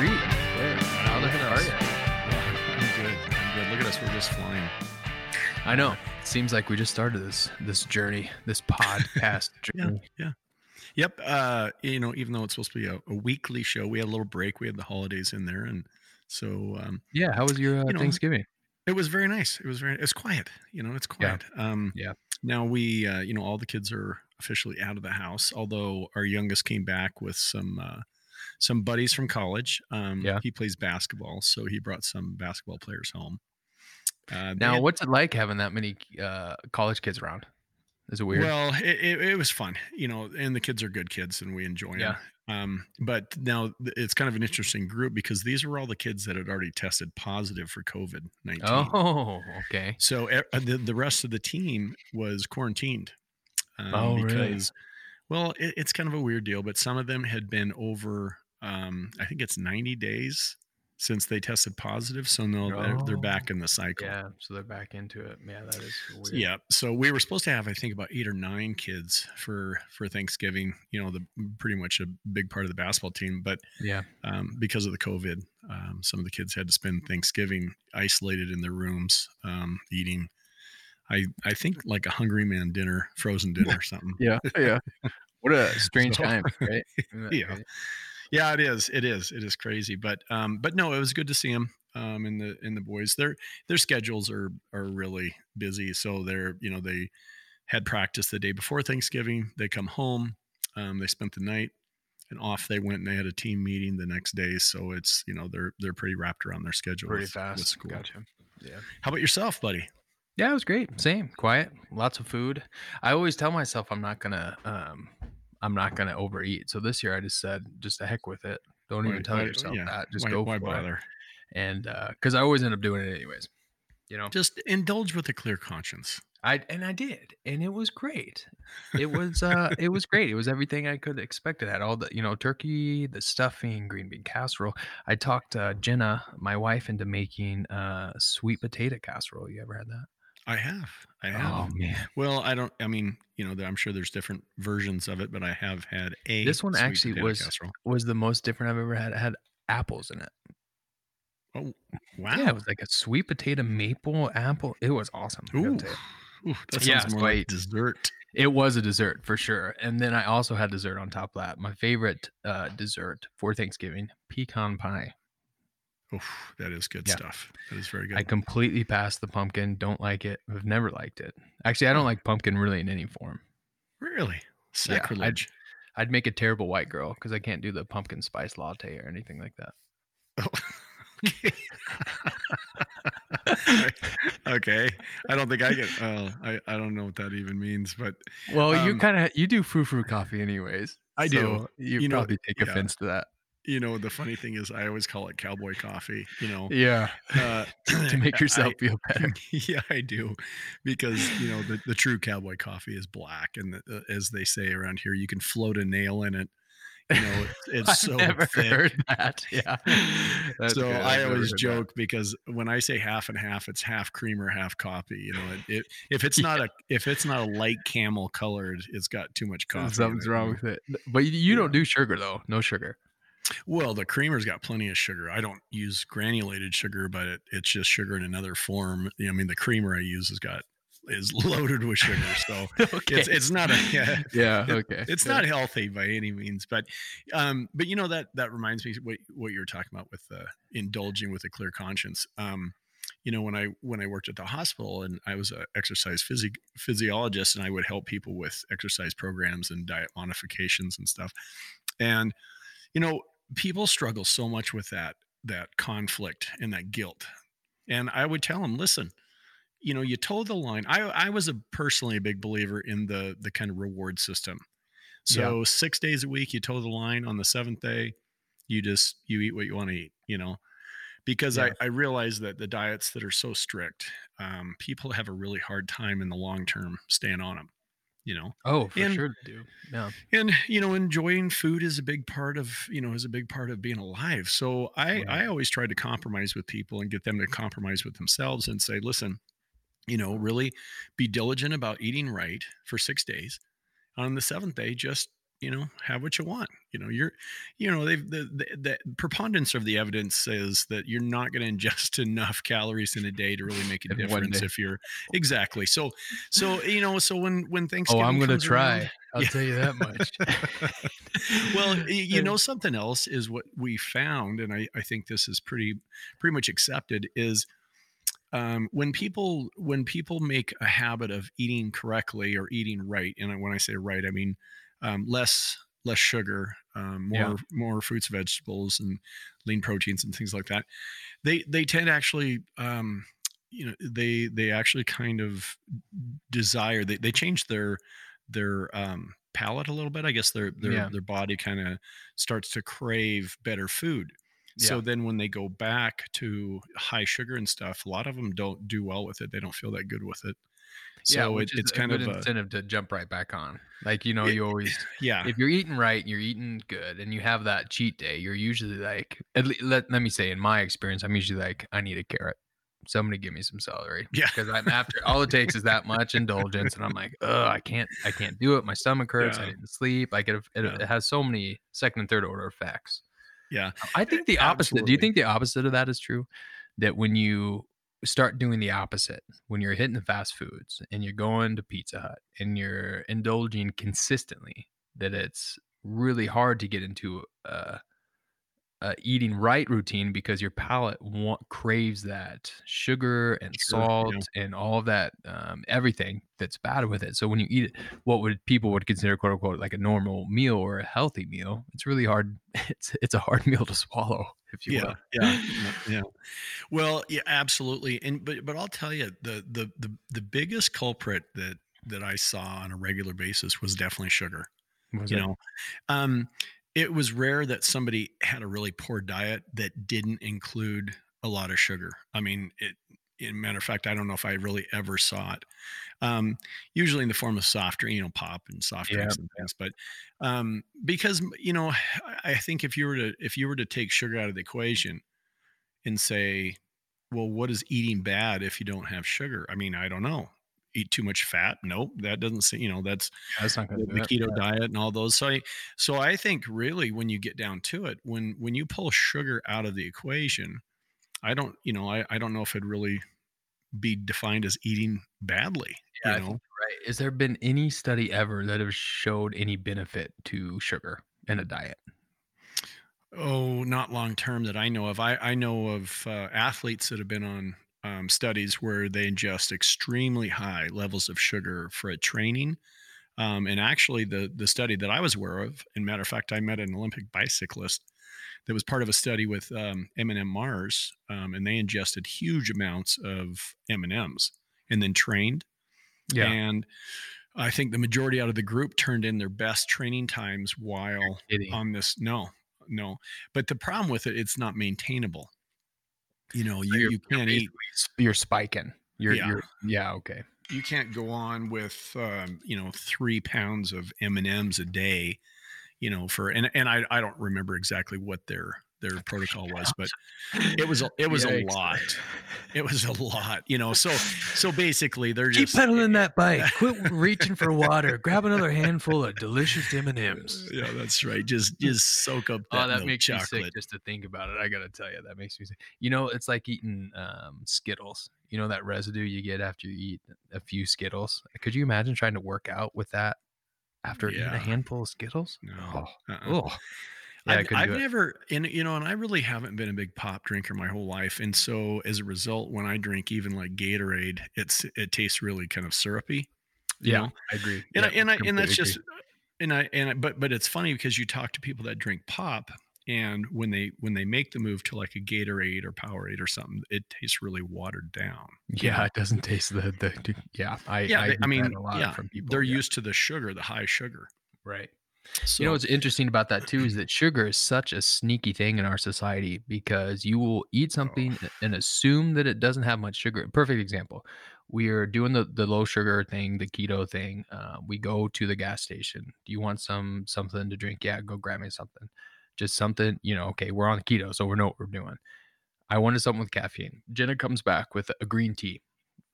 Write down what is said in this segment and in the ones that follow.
Episode three. Where? How Look at us. you? I'm good. I'm good. Look at us. We're just flying. I know. It seems like we just started this this journey, this podcast Yeah. journey. Yeah. Yep. Uh, you know, even though it's supposed to be a, a weekly show, we had a little break. We had the holidays in there, and so um, Yeah. How was your uh, You know, Thanksgiving? it was very nice. It was very. It's quiet. You know, it's quiet. Um, Yeah. Now we, uh, you know, all the kids are officially out of the house. Although our youngest came back with some uh, some buddies from college. Um, Yeah. He plays basketball, so he brought some basketball players home. Uh, Now, had- what's it like having that many uh, college kids around? Is it weird? Well, it, it, it was fun, you know, and the kids are good kids and we enjoy Yeah. them. Um, but now it's kind of an interesting group because these were all the kids that had already tested positive for COVID 19. oh, okay. So uh, the, the rest of the team was quarantined. Um, Oh, really? because, well, it, it's kind of a weird deal, but some of them had been over, um, I think it's 90 days since they tested positive. So no, they're, they're Oh. back in the cycle. Yeah. So they're back into it. Yeah, that is weird. Yeah. So we were supposed to have, I think, about eight or nine kids for for Thanksgiving. You know, the pretty much a big part of the basketball team, but Yeah. um, because of the COVID, um, some of the kids had to spend Thanksgiving isolated in their rooms, um, eating. I I think like a Hungry Man dinner, frozen dinner or something. Yeah. Yeah. What a strange So- time, right? Yeah. Yeah, it is. It is. It is crazy, but um, but no, it was good to see him. Um, and the and the boys, their their schedules are are really busy. So they're you know they had practice the day before Thanksgiving. They come home. Um, they spent the night, and off they went. And they had a team meeting the next day. So it's you know they're they're pretty wrapped around their schedule. Pretty with- with fast. school. Gotcha. Yeah. How about yourself, buddy? Yeah, it was great. Same, quiet, lots of food. I always tell myself I'm not gonna, um, I'm not gonna overeat. So this year I just said, just the heck with it. Don't even tell why- yourself yeah, that. Just why, go why for bother? it. And because I always end up doing it anyways. You know, Just indulge with a clear conscience. I and I did, and it was great. It was, uh, it was great. It was everything I could expect. It had all the, you know, turkey, the stuffing, green bean casserole. I talked uh, Jenna, my wife, into making uh, sweet potato casserole. You ever had that? I have. I have. Oh man. Well, I don't. I mean, you know, I'm sure there's different versions of it, but I have had a. This one actually was- casserole. was the most different I've ever had. It had apples in it. Oh, wow! Yeah, it was like a sweet potato maple apple. It was awesome. Ooh, ooh, that sounds Yeah, more like dessert. It was a dessert for sure. And then I also had dessert on top of that. My favorite uh, dessert for Thanksgiving, pecan pie. Oof, that is good Yeah. stuff. That is very good. I completely passed the pumpkin. Don't like it. I've never liked it. Actually, I don't like pumpkin really in any form. really Yeah, I'd- sacrilege. I'd make a terrible white girl because I can't do the pumpkin spice latte or anything like that. okay. okay. I don't think I get. Well, I I don't know what that even means, but Well, you Um, kind of you do frou frou coffee anyways. I do. so You, You know, probably take yeah. offense to that. You know, the funny thing is, I always call it cowboy coffee. You know, Yeah. uh, to make I- yourself feel better. yeah, I do, because you know the, the true cowboy coffee is black, and the, uh, as they say around here, you can float a nail in it. You know, it's, it's so never thick. heard that. Yeah. That's so good. I always heard that. joke because when I say half and half, it's half creamer, half coffee. You know, it, it, if it's not a if it's not a light camel colored, it's got too much coffee. Something's wrong with it. But you, you Yeah. don't do sugar though. No sugar. Well, the creamer's got plenty of sugar. I don't use granulated sugar, but it, it's just sugar in another form. I mean, the creamer I use has got is loaded with sugar, so okay. it's it's not a yeah, yeah. it- Okay. it's not healthy by any means but um but you know that that reminds me what what you were talking about with uh, indulging with a clear conscience um you know when i when i worked at the hospital and i was an exercise physi- physiologist and i would help people with exercise programs and diet modifications and stuff and you know people struggle so much with that that conflict and that guilt. And i would tell them listen you know you toe the line. I i was a personally a big believer in the the kind of reward system. So six days a week you toe the line on the seventh day you just you eat what you want to eat you know? Because Yeah. I, I realize that the diets that are so strict um, people have a really hard time in the long term staying on them you know Oh, for and- sure, do. Yeah. and you know enjoying food is a big part of you know is a big part of being alive so i Right. i always try to compromise with people and get them to compromise with themselves and say listen you know really be diligent about eating right for six days on the seventh day just you know, have what you want. You know, you're, you know, they've the the, the preponderance of the evidence says that you're not going to ingest enough calories in a day to really make a difference if you're exactly. So, so you know, so when when Oh, Thanksgiving, I'm gonna try. around- I'll Yeah. tell you that much. well, you know, something else is what we found, and I, I think this is pretty pretty much accepted is um, when people when people make a habit of eating correctly or eating right, and when I say right, I mean um, less less sugar, um, more Yeah. more fruits, vegetables, and lean proteins and things like that. They they tend to actually um, you know they they actually kind of desire they they change their their um, palate a little bit. I guess their their Yeah. their body kind of starts to crave better food. So Yeah. then when they go back to high sugar and stuff, a lot of them don't do well with it. They don't feel that good with it. Yeah, So which it, it's a kind of a, incentive to jump right back on. Like you know, It- you always yeah, if you're eating right, you're eating good, and you have that cheat day, you're usually like, at le- let, let me say, in my experience, I'm usually like, I need a carrot. Somebody give me some celery. Yeah. Because I'm after all it takes is that much indulgence, and I'm like, oh, I can't, I can't do it. My stomach hurts. I didn't sleep. Like it, it, Yeah. it has so many second and third order effects. yeah, I think the opposite. Do you think the opposite of that is true? That when you start doing the opposite, when you're hitting the fast foods and you're going to Pizza Hut and you're indulging consistently, that it's really hard to get into a, a eating right routine because your palate wa- craves that sugar and Sure, yeah. salt and all of that um, everything that's bad with it. So when you eat it, what would people would consider quote unquote like a normal meal or a healthy meal? It's really hard. It's it's a hard meal to swallow, if you yeah, will. yeah, yeah. Well, yeah, absolutely. And but but I'll tell you the the the the biggest culprit that that I saw on a regular basis was definitely sugar. Was you it- know um it was rare that somebody had a really poor diet that didn't include a lot of sugar. I mean it in matter of fact i don't know if i really ever saw it um usually in the form of soft drink you know pop and soft Yeah, drinks and things but um because you know I think if you were to if you were to take sugar out of the equation and say well what is eating bad if you don't have sugar? I mean i don't know eat too much fat nope that doesn't seem you know that's that's not the, the keto diet and all those. So I, so I think really when you get down to it, when when you pull sugar out of the equation, I don't, you know, I, I don't know if it'd really be defined as eating badly. Yeah, you know, right. Has there been any study ever that have showed any benefit to sugar in a diet? oh, not long term that I know of. I I know of uh, athletes that have been on um, studies where they ingest extremely high levels of sugar for a training. Um, and actually, the the study that I was aware of, and matter of fact, I met an Olympic bicyclist that was part of a study with um, M&M Mars, um, and they ingested huge amounts of M&Ms and then trained. Yeah. And I think the majority out of the group turned in their best training times while on this. No, no. But the problem with it, it's not maintainable. You know, you, you can't eat You're spiking. You're, Yeah. you're yeah. Okay. you can't go on with um, you know three pounds of M and M's a day, you know for and and I I don't remember exactly what their their protocol was, but it was a, it was a lot. It was a lot, you know. So so basically they're just Keep just pedaling that bike. Quit reaching for water. Grab another handful of delicious M and M's. Yeah, that's right. Just just soak up that, Oh, that makes me sick just to think about it. I gotta tell you, that makes me sick. You know, it's like eating um, Skittles. You know that residue you get after you eat a few Skittles. Could you imagine trying to work out with that after eating a handful of Skittles? No. Oh, uh-uh. Yeah, I've, I've never, and you know, and I really haven't been a big pop drinker my whole life, and so as a result, when I drink even like Gatorade, it's it tastes really kind of syrupy. Yeah, know? I agree. and I, and I, and that's just and I and I, but but it's funny because you talk to people that drink pop and when they when they make the move to like a Gatorade or Powerade or something it tastes really watered down yeah, it doesn't taste the the. Yeah, I yeah I, they- I mean a lot yeah from people. they're yeah. used to the sugar the high sugar right. So You know what's interesting about that too is that sugar is such a sneaky thing in our society because you will eat something and assume that it doesn't have much sugar. Perfect example. We are doing the, the low sugar thing, the keto thing. Uh, we go to the gas station. Do you want some something to drink? Yeah, go grab me something. Just something, you know, okay, we're on keto, so we know what we're doing. I wanted something with caffeine. Jenna comes back with a green tea.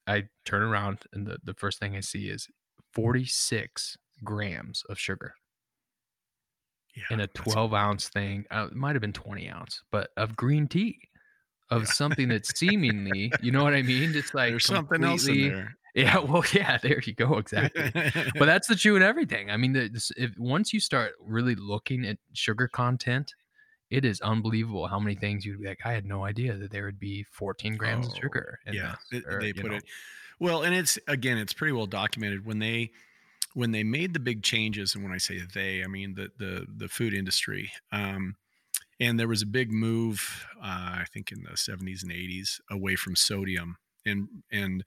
I turn around and the, the first thing I see is 46 grams of sugar. In a 12 ounce thing. Uh, it might have been 20 ounce, but of green tea, of Yeah. something that's seemingly, you know what I mean? Just like there's something else in there. Yeah, well, yeah, there you go, exactly. But that's the true in everything. I mean, the, if once you start really looking at sugar content, it is unbelievable how many things you'd be like, I had no idea that there would be 14 grams of Oh, sugar. In yeah, this, or, they put know. it well, and it's again, it's pretty well documented when they when they made the big changes, and when I say they, I mean the the the food industry. Um, and there was a big move, uh, I think, in the 70s and 80s, away from sodium, and and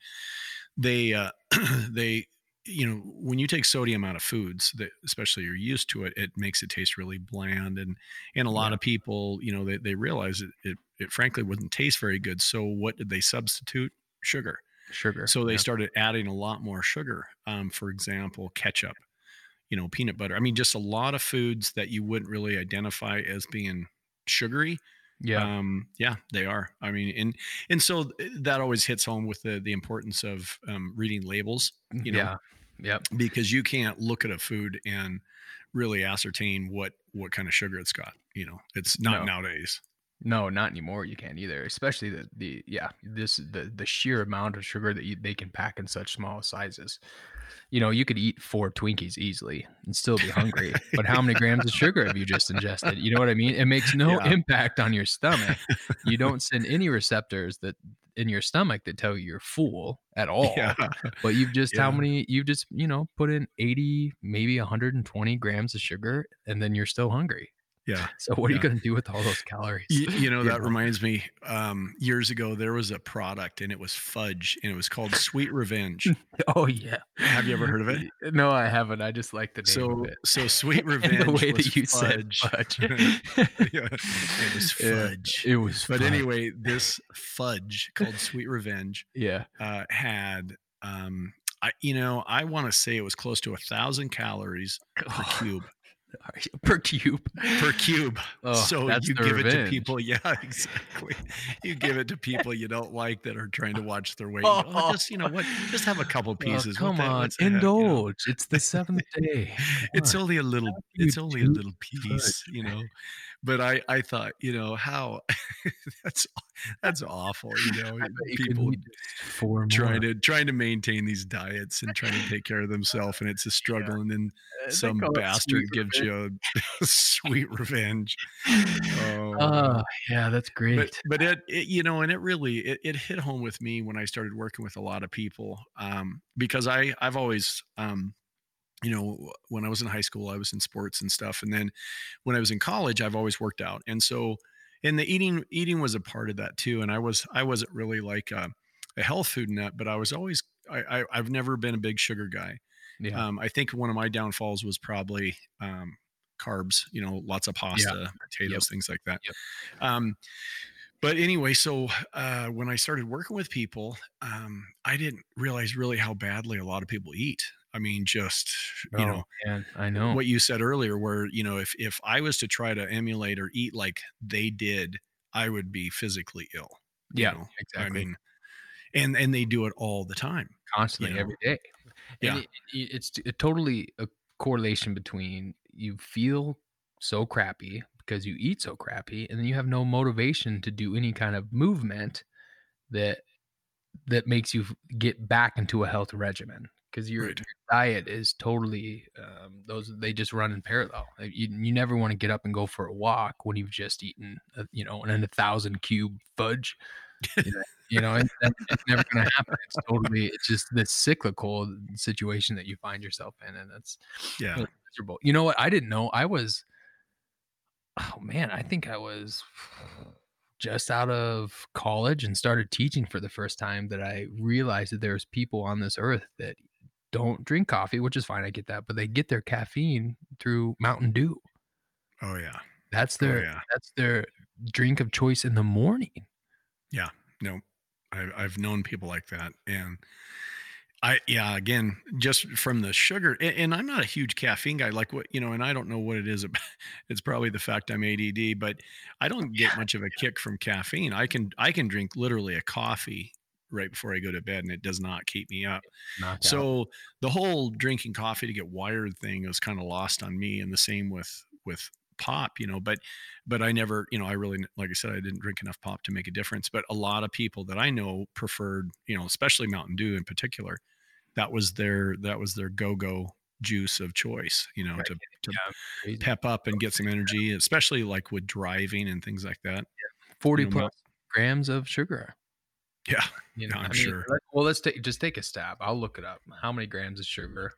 they uh, they you know when you take sodium out of foods that especially you're used to it it makes it taste really bland and and a lot Yeah. of people you know they, they realize it, it it frankly wouldn't taste very good so what did they substitute sugar Sugar. so they yeah. started adding a lot more sugar um, for example ketchup you know peanut butter i mean just a lot of foods that you wouldn't really identify as being sugary yeah. um yeah they are i mean and and so that always hits home with the the importance of um, reading labels you know yeah. Yep. because you can't look at a food and really ascertain what what kind of sugar it's got you know it's not No. nowadays No, not anymore. You can't either. Especially the the yeah this the the sheer amount of sugar that you, they can pack in such small sizes. You know, you could eat four Twinkies easily and still be hungry. but how many grams of sugar have you just ingested? You know what I mean? It makes no Yeah. impact on your stomach. You don't send any receptors that in your stomach that tell you you're full at all. yeah But you've just how many you've just, you know, put in 80, maybe 120 grams of sugar and then you're still hungry. Yeah So what are you going to do with all those calories? you, you know that reminds me um years ago there was a product and it was fudge and it was called sweet revenge Oh yeah. have you ever heard of it No, I haven't. I just like the name so of it. so sweet revenge the way was that you fudge. said fudge. yeah, it was Yeah, fudge it was but fudge. anyway this fudge called sweet revenge Yeah. uh, had um, I, you know, I want to say it was close to a thousand calories per cube. per cube. Per cube. Oh, so you give it to people, yeah, exactly. You give it to people you don't like that are trying to watch their weight. You "Oh, just you know what, just have a couple Oh, pieces. What come the- on, heck," you know? indulge. It's the seventh day. It's only a little. It's only a little piece, you know. But I, I thought, you know, how that's that's awful, you know. You People eat just four more. trying to trying to maintain these diets and trying to take care of themselves and it's a struggle and then Uh, some bastard gives revenge. You sweet revenge oh, Oh, yeah, that's great. but but it, it you know and it really it, it hit home with me when i started working with a lot of people um because i i've always um you know when i was in high school i was in sports and stuff and then when i was in college i've always worked out and so and the eating eating was a part of that too and i was i wasn't really like a, a health food nut but i was always I, I i've never been a big sugar guy yeah. um, I think one of my downfalls was probably um, carbs. You know, lots of pasta, potatoes, things like that. Yep. Um, but anyway, so uh, when I started working with people, um, I didn't realize really how badly a lot of people eat. I mean, just you Oh, know man, I know. what you said earlier, where you know if if I was to try to emulate or eat like they did, I would be physically ill. yeah, know? exactly. I mean, and and they do it all because constantly every day. Yeah. And it, it- it's totally a correlation between you feel so crappy because you eat so crappy, and then you have no motivation to do any kind of movement that that makes you get back into a health regimen because your, Right. your diet is totally um, those they just run in parallel. You, you never want to get up and go for a walk when you've just eaten a, you know an, a thousand cube fudge. You know, you know, and that, it's never going to happen. It's totally, it's just this cyclical situation that you find yourself in, and it's yeah, really miserable. You know what? I didn't know. I was, oh man, I think I was just out of college and started teaching for the first time that I realized that there's people on this earth that don't drink coffee, which is fine. I get that, but they get their caffeine through Mountain Dew. oh yeah, That's oh their yeah. that's their drink of choice in the morning. No I've, I've known people like that and i yeah again just from the sugar and, and i'm not a huge caffeine guy like what you know and i don't know what it is about it's probably the fact i'm ADD but i don't oh, get much of a kick from caffeine. I can i can drink literally a coffee right before i go to bed and it does not keep me up. Knockout. so the whole drinking coffee to get wired thing was kind of lost on me and the same with with pop, you know, but but I never, you know, I really like I said, I didn't drink enough pop to make a difference. But a lot of people that I know preferred, you know, especially Mountain Dew in particular, that was their that was their go-go juice of choice, you know, Right. to, to Yeah, pep up and get some energy, especially like with driving and things like that. 40 know, plus grams of sugar. Yeah. You Yeah, know, I'm I mean, sure. well, let's take just take a stab. I'll look it up. How many grams of sugar?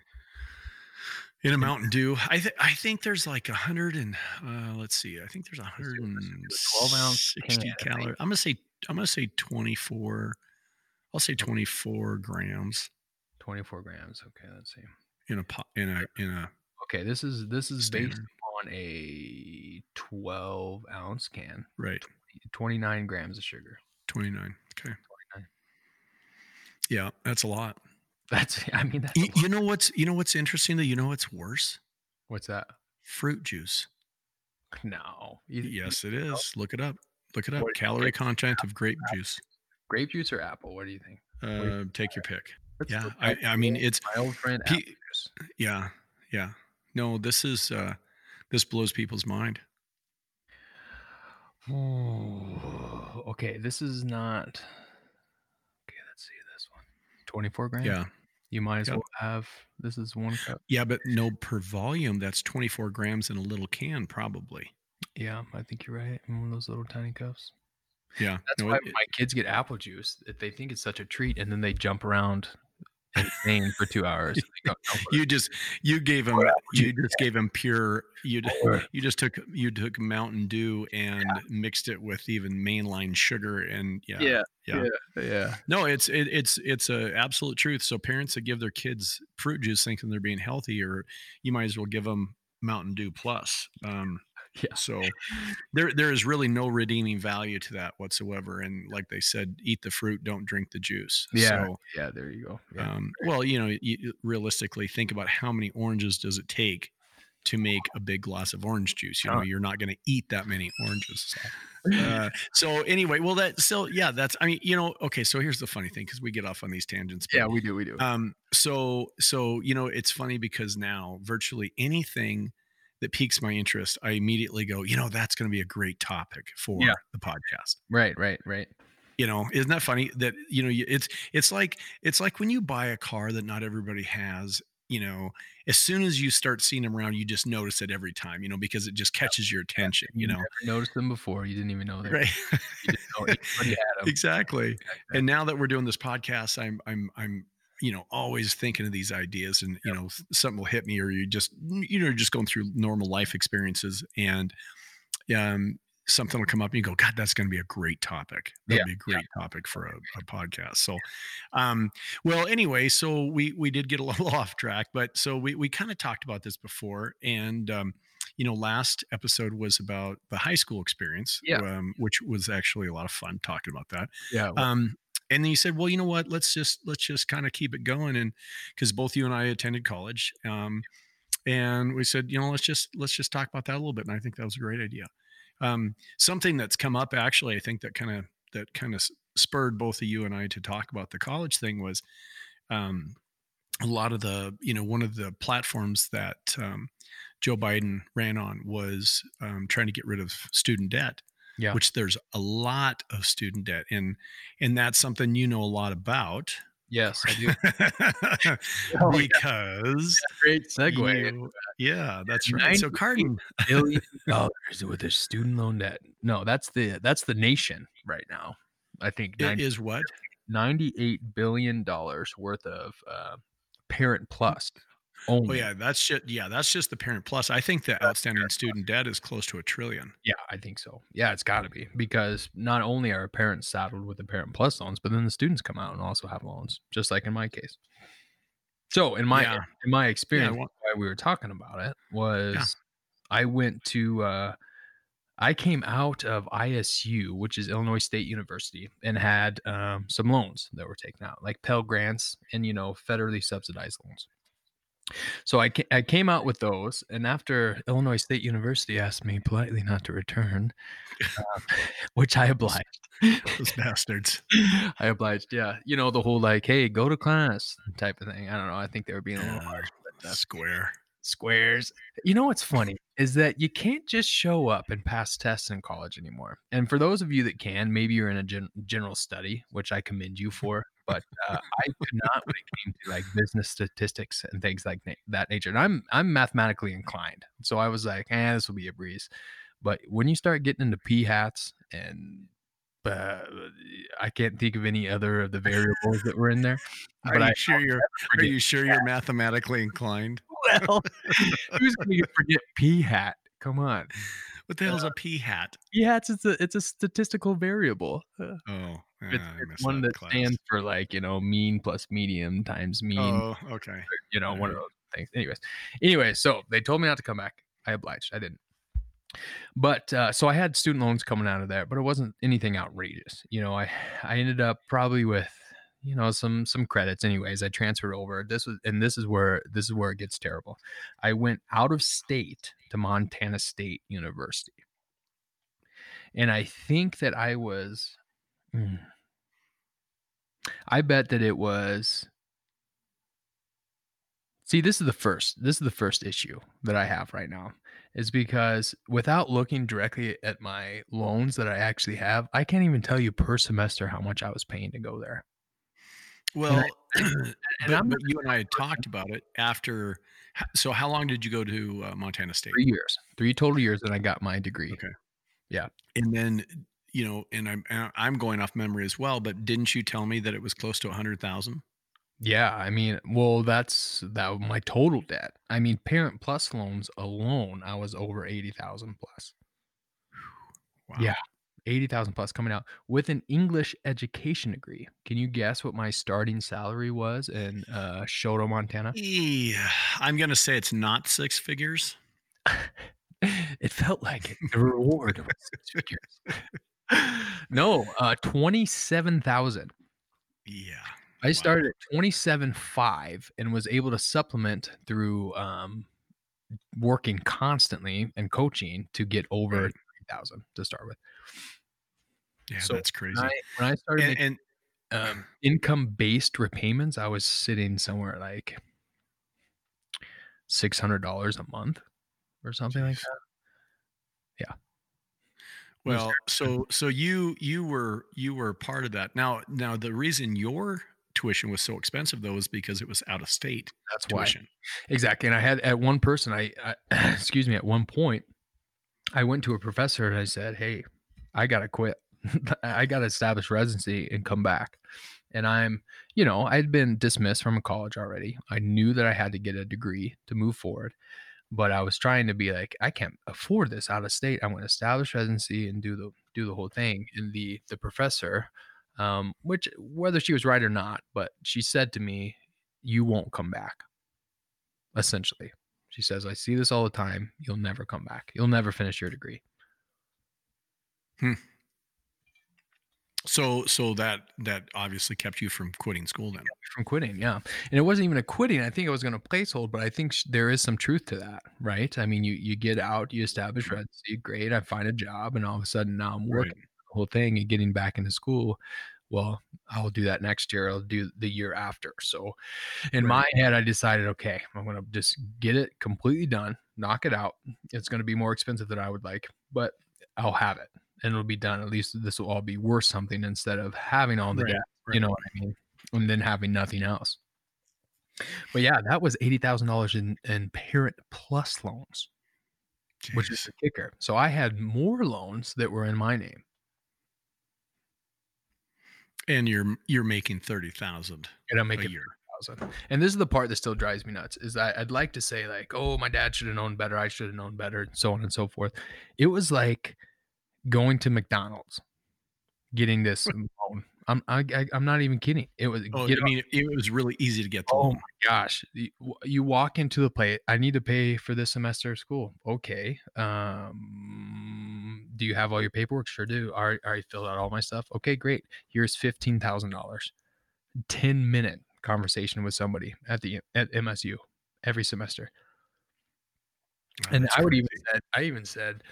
In a Mountain Dew, I th- I think there's like a hundred and uh, let's see, I think there's a hundred and 12 ounce sixty calories. I'm gonna say I'm gonna say 24. I'll say 24 grams 24 grams. Okay, let's see. in a pot in a in a Okay, this is this is based on a 12 ounce can, Right, 29 grams of sugar. 29. Okay. 29. Yeah, that's a lot. That's I mean that's You, you know what's you know what's interesting though. You know what's worse? what's that? Fruit juice. No. You- you- Yes, it is. Look it up. Look it up. What- Calorie content of grape juice. grape juice or apple? What do you think? Uh, take your pick. Let's Yeah, I, I mean it's my old friend Pe- apple juice. yeah, yeah. No, this is uh, this blows people's mind. Oh, okay, this is not. Okay, let's see this one. 24 grams. Yeah, You might as Yep. well have. This is one cup. yeah, but no per volume. That's 24 grams in a little can, probably. Yeah, I think you're right. In one of those little tiny cups. Yeah, That's no, why it- my kids get apple juice. They think it's such a treat, and then they jump around insane for two hours. Go, you just you gave him Or apple you just gave him pure you d- you just took you took Mountain Dew and mixed it with even mainline sugar and yeah yeah, yeah. yeah, yeah. No, it's it, it's it's a absolute truth. So parents that give their kids fruit juice thinking they're being healthy, or you might as well give them Mountain Dew Plus. Um, Yeah. So there there is really no redeeming value to that whatsoever. And like they said, eat the fruit, don't drink the juice. Yeah, So, yeah. There you go. Yeah. um, well, you know, you, realistically, think about how many oranges does it take to make a big glass of orange juice? You know, Huh. you're not going to eat that many oranges. Uh, so anyway, well, that so yeah, that's I mean, you know, okay. So here's the funny thing because we get off on these tangents. but, yeah, we do. We do. um. So so you know, it's funny because now virtually anything that piques my interest, I immediately go, you know, that's going to be a great topic for Yeah. the podcast right, right, right. you know isn't that funny that you know it's it's like it's like when you buy a car that not everybody has you know as soon as you start seeing them around you just notice it every time you know because it just catches your attention you know noticed them before. You didn't even know they. were- right You didn't know them. exactly and now that we're doing this podcast i'm i'm i'm you know always thinking of these ideas and you know something will hit me or you just you know just going through normal life experiences and um something will come up and you go god that's going to be a great topic. That'd Yeah, be a great topic for a, a podcast. So um well anyway so we we did get a little off track but so we we kind of talked about this before and um you know last episode was about the high school experience Yeah. um, which was actually a lot of fun talking about that. Yeah. well, um, and then you said, well, you know what? Let's just let's just kind of keep it going, and because both you and I attended college, um, and we said, you know, let's just let's just talk about that a little bit, and I think that was a great idea. Um, something that's come up actually, I think that kind of that kind of spurred both of you and I to talk about the college thing was um, a lot of the you know one of the platforms that um, Joe Biden ran on was um, trying to get rid of student debt Yeah. which there's a lot of student debt and and that's something you know a lot about yes, I do. Oh, because Great segue. you- yeah that's right so 98 Cardin billion dollars with their student loan debt. No, that's the that's the nation right now. I think it 90, is what 98 billion dollars worth of uh, parent plus. Only. oh yeah that's just yeah that's just the parent plus I think the outstanding student debt is close to a trillion Yeah, I think so. Yeah, it's got to be because not only are parents saddled with the parent plus loans, but then the students come out and also have loans, just like in my case. So in my Yeah. in my experience, well- why we were talking about it was I went to uh, I came out of ISU, which is Illinois State University, and had um, some loans that were taken out, like Pell grants and you know federally subsidized loans. So I ca- I came out with those, and after Illinois State University asked me politely not to return, um, which I obliged. those bastards I obliged. Yeah, you know the whole like, hey, go to class type of thing. I don't know. I think they were being a little harsh, but uh, square Squares. You know what's funny is that you can't just show up and pass tests in college anymore. And for those of you that can, maybe you're in a gen- general study, which I commend you for. But uh, I could not when it came to like business statistics and things like na- that nature. And I'm I'm mathematically inclined, so I was like, eh, this will be a breeze. But when you start getting into p hats and uh, I can't think of any other of the variables that were in there. Are But you I sure you're are you sure you're mathematically inclined? well, who's going to forget p hat? Come on, What the hell's a p hat? p hats. It's a it's a statistical variable. Uh, Oh, it's, ah, it's one that class. stands for like you know mean plus medium times mean. Oh, okay. you know, one of those things. Anyways, anyway, so they told me not to come back. I obliged. I didn't. But uh, so I had student loans coming out of there, but it wasn't anything outrageous. You know, I I ended up probably with you know some some credits. Anyways, I transferred over. This was and this is where this is where it gets terrible. I went out of state to Montana State University, and I think that I was. I bet that it was See, this is the first. This is the first issue that I have right now is because without looking directly at my loans that I actually have, I can't even tell you per semester how much I was paying to go there. Well, and I'm but you and I had talked about it after. So, how long did you go to uh, Montana State? Three years, three total years, and I got my degree. Okay. Yeah. And then, you know, and I'm I'm going off memory as well. But didn't you tell me that it was close to a hundred thousand? Yeah, I mean, well, that's that my total debt. I mean, Parent Plus loans alone, I was over eighty thousand plus. Wow. Yeah. 80,000 plus coming out with an English education degree. Can you guess what my starting salary was in uh, Choteau, Montana? Yeah, I'm gonna say it's not six figures. it felt like it. The reward was six figures. no, uh, 27,000. Yeah. I Wow. started at 27.5 and was able to supplement through um, working constantly and coaching to get over Right. 3,000 to start with. Yeah, So that's crazy. When I, when I started And, making and um, income based repayments, I was sitting somewhere like six hundred dollars a month or something like that. was well, so so you you were you were part of that. Now now the reason your tuition was so expensive though is because it was out of state That's why exactly. And I had at one person, I, I excuse me, at one point, I went to a professor and I said, "Hey, I gotta quit. I gotta establish residency and come back." And I'm, you know, I'd been dismissed from a college already. I knew that I had to get a degree to move forward. But I was trying to be like, I can't afford this out of state. I'm going to establish residency and do the do the whole thing. And the the professor, um, which whether she was right or not, but she said to me, "You won't come back." Essentially, she says, "I see this all the time. You'll never come back. You'll never finish your degree." So so that that obviously kept you from quitting school then. from quitting yeah. And it wasn't even a quitting i think it was going to placehold but i think sh- there is some truth to that right? I mean you you get out you establish residency great i find a job and all of a sudden now i'm Right. working the whole thing and getting back into school. Well i'll do that next year i'll do the year after. So in Right. my head i decided okay i'm going to just get it completely done knock it out. It's going to be more expensive than i would like but i'll have it and it'll be done at least this will all be worth something instead of having all the Right, debt right. you know what I mean? And then having nothing else. But yeah, that was eighty thousand dollars in in parent plus loans, which is Jeez. the kicker. So I had more loans that were in my name. and you're you're making thirty thousand And I'm making a year. And this is the part that still drives me nuts. Is that I'd like to say like, oh, my dad should have known better. I should have known better, and so on and so forth. It was like going to McDonald's, getting this loan. I'm I, I, I'm not even kidding. It was Oh, I mean, it was really easy to get the Oh loan. my gosh. You, you walk into the plate. I need to pay for this semester of school. Okay. Um, do you have all your paperwork? Sure do. I already filled out all my stuff. Okay, great. Here's fifteen thousand dollars. Ten minute conversation with somebody at the at MSU every semester. Wow, and I would even said, I even said,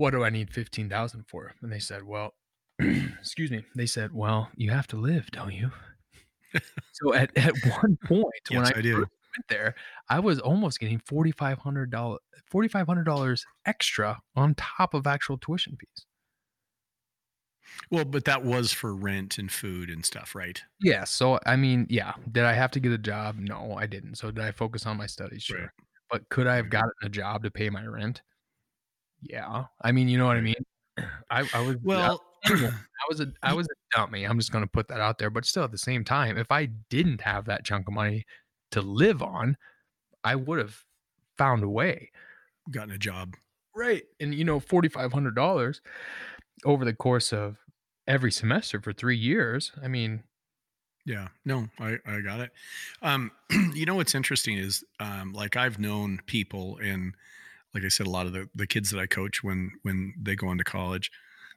what do I need fifteen thousand for? And they said, well, excuse me. They said, well, you have to live, don't you? so at, at one point when I, I went there, I was almost getting $4,500 $4,500 extra on top of actual tuition fees. Well, but that was for rent and food and stuff, right? Yeah, so, I mean, yeah. Did I have to get a job? No, I didn't. So, did I focus on my studies? Sure. Right. But could I have gotten a job to pay my rent? Yeah. I mean, you know what I mean? I I was Well, I was a I y was a dummy. I'm just gonna put that out there, but still at the same time, if I didn't have that chunk of money to live on, I would've found a way. gotten a job. Right. And, you know, $4,500 over the course of every semester for 3 years, I mean Yeah. No, I I got it. Um, you know what's interesting is, um, like, I've known people and, like I said, a lot of the the kids that I coach when when they go into college,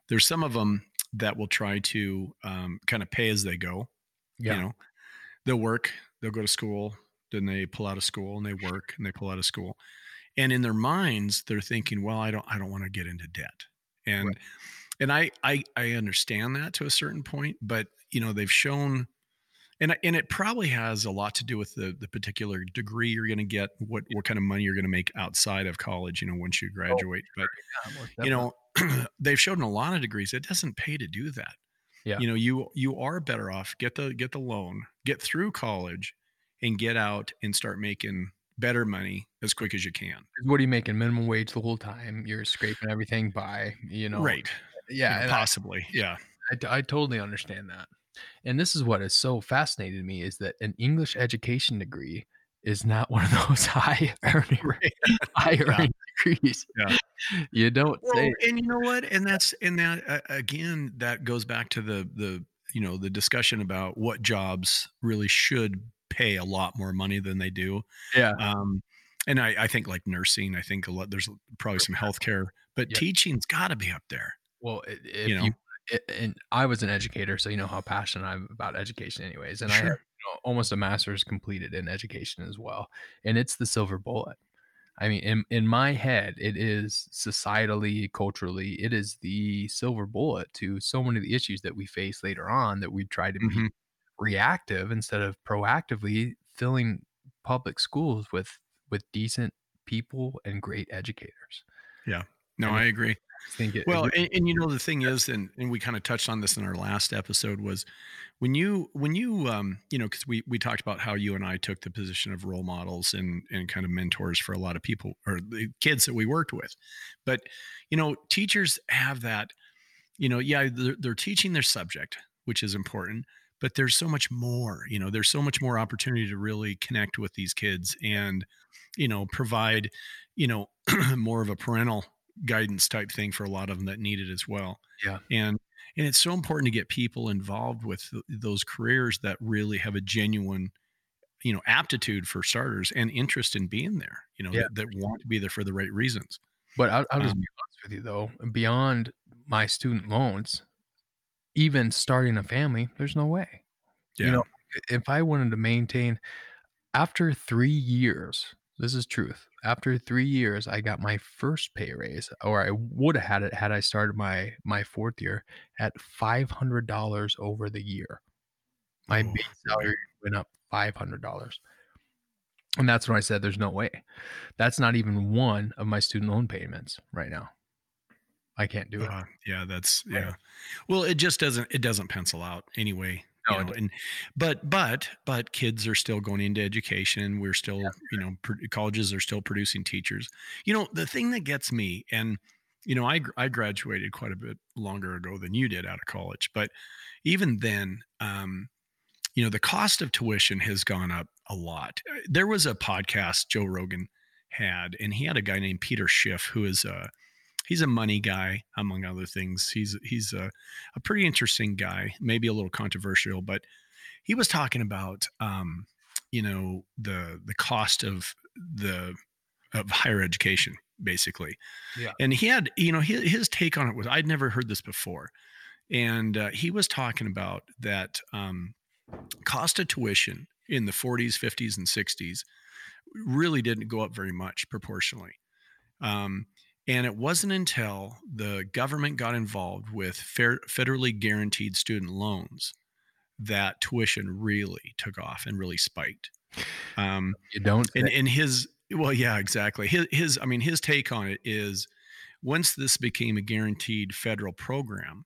there's some of them that will try to, um, kinda pay as they go, you Yeah. know? They'll work, they'll go to school, then they pull out of school, and they work, and they pull out of school. And in their minds, they're thinking, "Well, I don't I don't wanna get into debt." Right. And and I I I understand that to a certain point, but, you know, they've shown and and it probably has a lot to do with the the particular degree you're gonna get, what what kind of money you're gonna make outside of college, you know, once you Oh, graduate, but, yeah, you know, they've shown in a lot of degrees, it doesn't pay to do that. Yeah. You know, you you are better off, get the get the loan, get through college, and get out and start making better money as quick as you can. what are you making? Minimum wage the whole time, you're scraping everything by, you know Right. Yeah, and I possibly, yeah. I I totally understand that. And this is what has so fascinated me is that an English education degree is not one of those high earning high Yeah. earning degrees. Yeah. You don't Well, say and you know what? And that's and that uh, again, that goes back to the the you know the discussion about what jobs really should pay a lot more money than they do. Yeah. Um, and I, I think like nursing, I think a lot there's probably some healthcare, but Yep. teaching's got to be up there. Well, if You you know? i and I was an educator, so you know how passionate I'm about education anyways, and I have, you know, almost a master's completed in education as well, and it's the silver bullet. I mean, in in my head, it is societally, culturally, it is the silver bullet to so many of the issues that we face later on that we try to be Mhm. reactive instead of proactively filling public schools with with decent people and great educators. Yeah. No, And I agree. I think it it Well, and, and you know the thing is, and and we kind of touched on this in our last episode was when you when you um you know because we we talked about how you and I took the position of role models and and kind of mentors for a lot of people or the kids that we worked with, but you know teachers have that you know yeah they're, they're teaching their subject which is important but there's so much more you know there's so much more opportunity to really connect with these kids and you know provide you know more of a parental guidance type thing for a lot of them that need it as well. Yeah. And and it's so important to get people involved with th- those careers that really have a genuine, you know, aptitude for starters and interest in being there. You know, Yeah. that, that want to be there for the right reasons. But I'll I'll just Um, be honest with you though, beyond my student loans, even starting a family, there's no way. yeah. You know, if I wanted to maintain after 3 years, this is truth. After 3 years, I got my first pay raise, or I would have had it had I started my my 4th year at $500 over the year. My Oh, base salary went up $500. And that's when I said there's no way. That's not even one of my student loan payments right now. I can't do it. Uh, yeah, that's yeah. Well, it just doesn't it doesn't pencil out anyway. No, it know, doesn't. and but but but kids are still going into education. We're still Yeah. you know pr- colleges are still producing teachers. You know the thing that gets me, and you know I I graduated quite a bit longer ago than you did out of college, but even then, um, you know the cost of tuition has gone up a lot. There was a podcast Joe Rogan had, and he had a guy named Peter Schiff who is a he's a money guy among other things. He's he's a, a pretty interesting guy, maybe a little controversial, but he was talking about um, you know the the cost of the of higher education basically Yeah. and he had you know his, his take on it was i'd never heard this before and uh, he was talking about that um, cost of tuition in the 40s 50s and 60s really didn't go up very much proportionally um, and it wasn't until the government got involved with fair, federally guaranteed student loans that tuition really took off and really spiked. Um, You don't and and his well, yeah, exactly. His his I mean, his take on it is once this became a guaranteed federal program,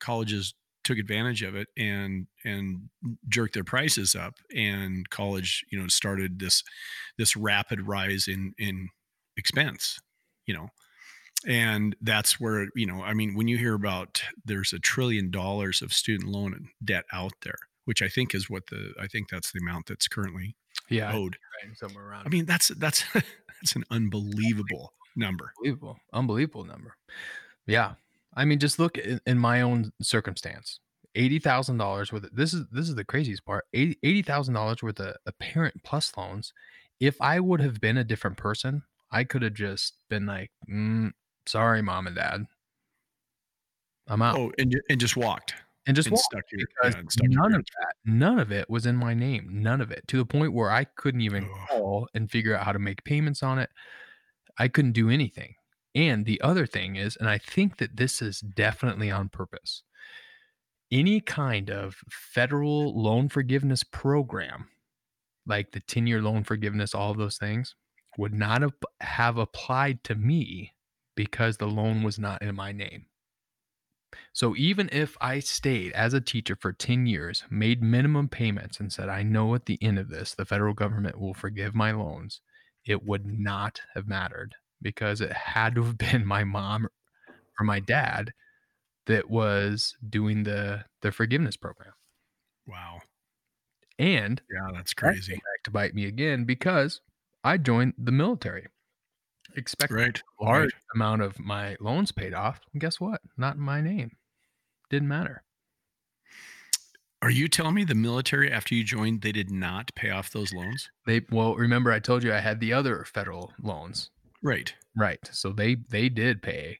colleges took advantage of it and and jerked their prices up and college you know started this this rapid rise in in expense you know and that's where you know i mean when you hear about there's a trillion dollars of student loan debt out there which i think is what the i think that's the amount that's currently Yeah, owed think somewhere around. i mean that's that's that's an unbelievable number unbelievable, unbelievable number. Yeah, I mean, just look in, in my own circumstance. Eighty thousand dollars worth. Of, this is this is the craziest part. Eighty thousand dollars worth of, of parent plus loans. If I would have been a different person, I could have just been like, mm, "Sorry, mom and dad, I'm out," oh and, and just walked and just and walked. stuck because yeah, stuck none of that, none of it was in my name. None of it to the point where I couldn't even call and figure out how to make payments on it. I couldn't do anything. And the other thing is, and I think that this is definitely on purpose, any kind of federal loan forgiveness program, like the 10 year loan forgiveness, all of those things, would not have, have applied to me because the loan was not in my name. So even if I stayed as a teacher for 10 years, made minimum payments, and said, I know at the end of this, the federal government will forgive my loans, it would not have mattered because it had to have been my mom or my dad that was doing the the forgiveness program. wow And yeah that's that crazy back to bite me again because I joined the military. Expecting right a large right. amount of my loans paid off. And guess what? Not in my name. Didn't matter. Are you telling me the military, after you joined, they did not pay off those loans? They well, remember I told you I had the other federal loans. Right. Right. So they they did pay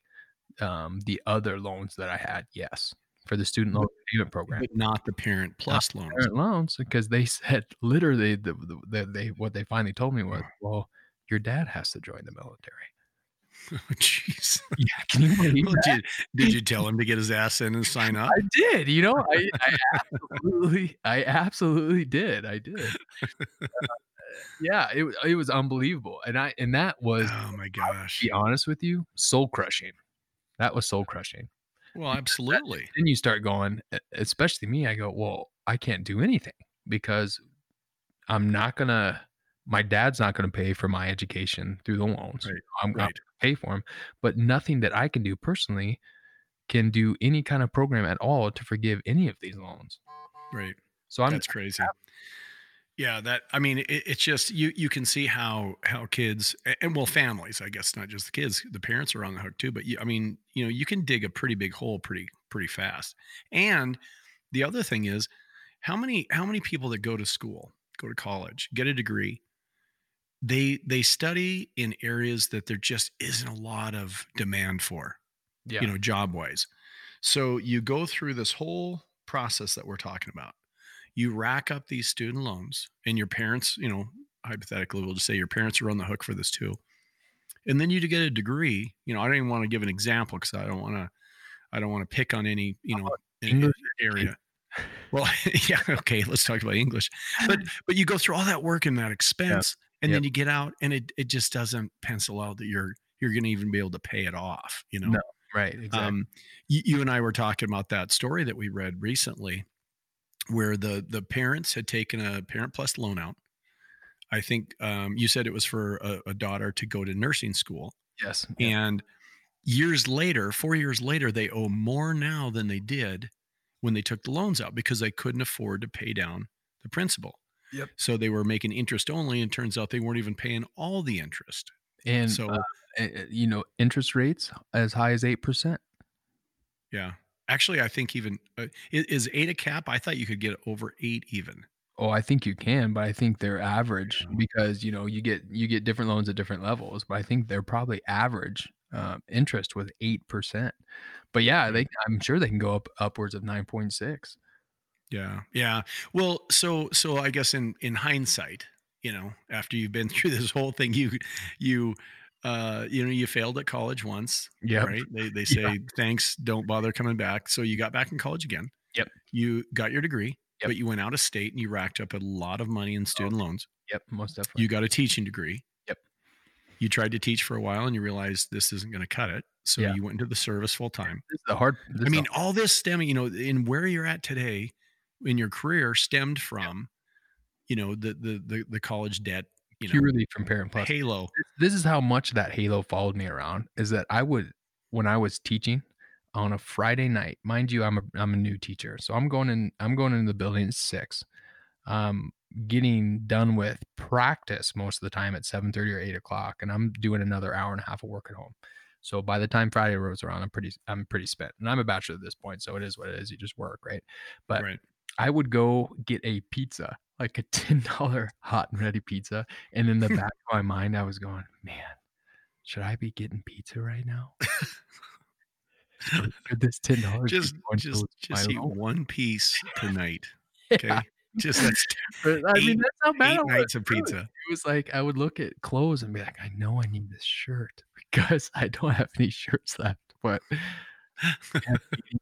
um, the other loans that I had. Yes, for the student loan payment program. But not the parent plus loans. Parent loans because they said literally the, the, the they what they finally told me was, well, your dad has to join the military. Oh, Jeez. Yeah, can you believe that? did, did you tell him to get his ass in and sign up? I did. You know, I, I absolutely, I absolutely did. I did. Uh, yeah, it was it was unbelievable, and I and that was Oh my to gosh. be honest with you, soul crushing. That was soul crushing. Well, absolutely. Then you start going, especially me. I go, well, I can't do anything because I'm not gonna. My dad's not gonna pay for my education through the loans. Right, I'm gonna pay for them, but nothing that I can do personally can do any kind of program at all to forgive any of these loans. Right. So I'm That's crazy. Yeah, that I mean, it, it's just you you can see how how kids and well families, I guess not just the kids, the parents are on the hook too. But you, I mean, you know, you can dig a pretty big hole pretty pretty fast. And the other thing is, how many how many people that go to school, go to college, get a degree, they they study in areas that there just isn't a lot of demand for yeah, you know, job wise. So you go through this whole process that we're talking about. You rack up these student loans, and your parents, you know, hypothetically, we'll just say your parents are on the hook for this too. And then you to get a degree. You know, I don't even want to give an example because I don't want to, I don't want to pick on any, you know, a- English area. Well, yeah, okay, let's talk about English. But but you go through all that work and that expense, and then you get out, and it it just doesn't pencil out that you're you're going to even be able to pay it off. You know. No, right, exactly. Um, you, you and I were talking about that story that we read recently, where the the parents had taken a parent plus loan out. I think um, you said it was for a, a daughter to go to nursing school, yes, and years later, four years later, they owe more now than they did when they took the loans out because they couldn't afford to pay down the principal. Yep. So they were making interest only, and turns out they weren't even paying all the interest. and so uh, uh, you know, interest rates as high as eight percent. yeah, actually, I think even uh, is, is eight a cap? I thought you could get over eight even. Oh, I think you can, but I think they're average Yeah. because you know you get you get different loans at different levels. But I think they're probably average um, interest with eight percent. But yeah, they I'm sure they can go up upwards of nine point six. Yeah. Yeah. Well, so so I guess in in hindsight, you know, after you've been through this whole thing, you you uh you know, you failed at college once, Yeah, right? They they say thanks, don't bother coming back. So you got back in college again. Yep. You got your degree, Yep. but you went out of state and you racked up a lot of money in student loans. Yep, most definitely. You got a teaching degree. Yep. You tried to teach for a while and you realized this isn't going to cut it. So Yeah. you went into the service full time. This is the hard. I mean, all this stemming, you know, in where you're at today in your career stemmed from, you know, the the the, the college debt, you know, purely from Parent Plus. halo. this is how much that halo followed me around is that I would when I was teaching on a Friday night, mind you, I'm a I'm a new teacher. So I'm going in I'm going into the building at six. Um getting done with practice most of the time at 7 30 or 8 o'clock, and I'm doing another hour and a half of work at home. So by the time Friday rolls around, I'm pretty I'm pretty spent. And I'm a bachelor at this point, so it is what it is. You just work, right? But right. I would go get a pizza, like a $10 hot and ready pizza. And in the back of my mind, I was going, man, should I be getting pizza right now? Should this $10 Just just just eat one piece per night. Okay. Yeah. Just that's But, I Eight- mean, that's how bad eight was. nights of pizza. It was like I would look at clothes and be like, I know I need this shirt because I don't have any shirts left, but I have eighty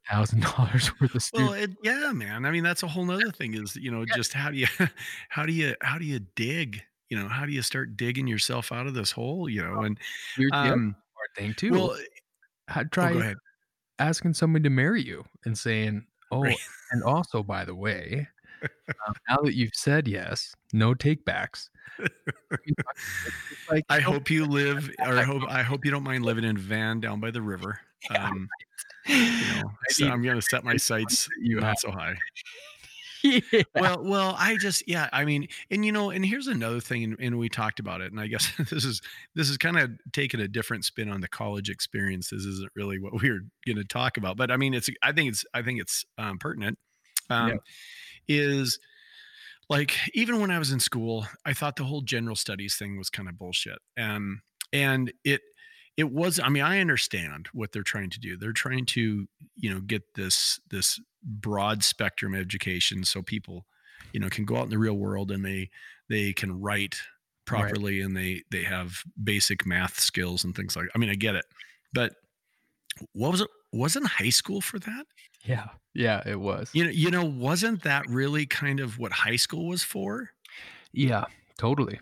thousand dollars worth of student. Well, it, yeah, man. I mean, that's a whole nother thing is, you know, just how do you, how do you, how do you dig, you know, how do you start digging yourself out of this hole, you know, and, um, hard thing too. well, I'd oh, try asking somebody to marry you and saying, "Oh, Right. and also by the way, um, now that you've said yes, no takebacks." Like, I hope you live, or I I hope, I hope you don't mind living in a van down by the river. Um, you know, so I'm going to set my sights you not so high. yeah. well well i just yeah i mean and you know and here's another thing and, and we talked about it and i guess this is this is kind of taking a different spin on the college experience this isn't really what we are going to talk about but i mean it's i think it's i think it's um, pertinent um, Yeah. is like even when i was in school i thought the whole general studies thing was kind of bullshit um, and it it was i mean i understand what they're trying to do. They're trying to you know get this this broad spectrum education so people you know can go out in the real world and they they can write properly and they they have basic math skills and things like i mean i get it. But what was it wasn't high school for that? Yeah, yeah, it was. you know you know wasn't that really kind of what high school was for? Yeah, totally.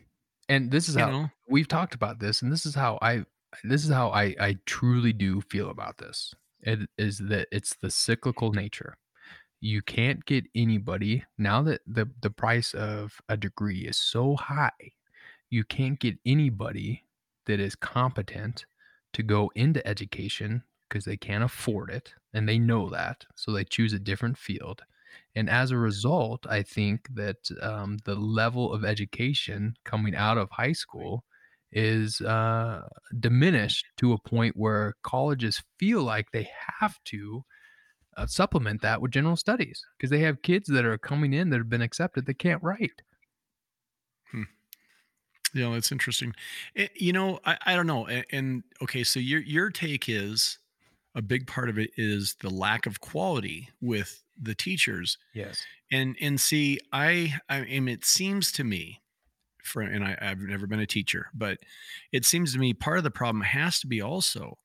And this is you how know? we've talked about this, and this is how I this is how I I truly do feel about this. It is that it's the cyclical nature. You can't get anybody now that the the price of a degree is so high. You can't get anybody that is competent to go into education because they can't afford it and they know that. So they choose a different field. And as a result, I think that um, the level of education coming out of high school is uh, diminished to a point where colleges feel like they have to uh, supplement that with general studies because they have kids that are coming in that have been accepted that can't write. Yeah, that's interesting. Eh, you know, I, I don't know. And, and okay, so your your take is a big part of it is the lack of quality with the teachers. Yes. And and see, I I mean, it seems to me, for and I, I've never been a teacher, but it seems to me part of the problem has to be also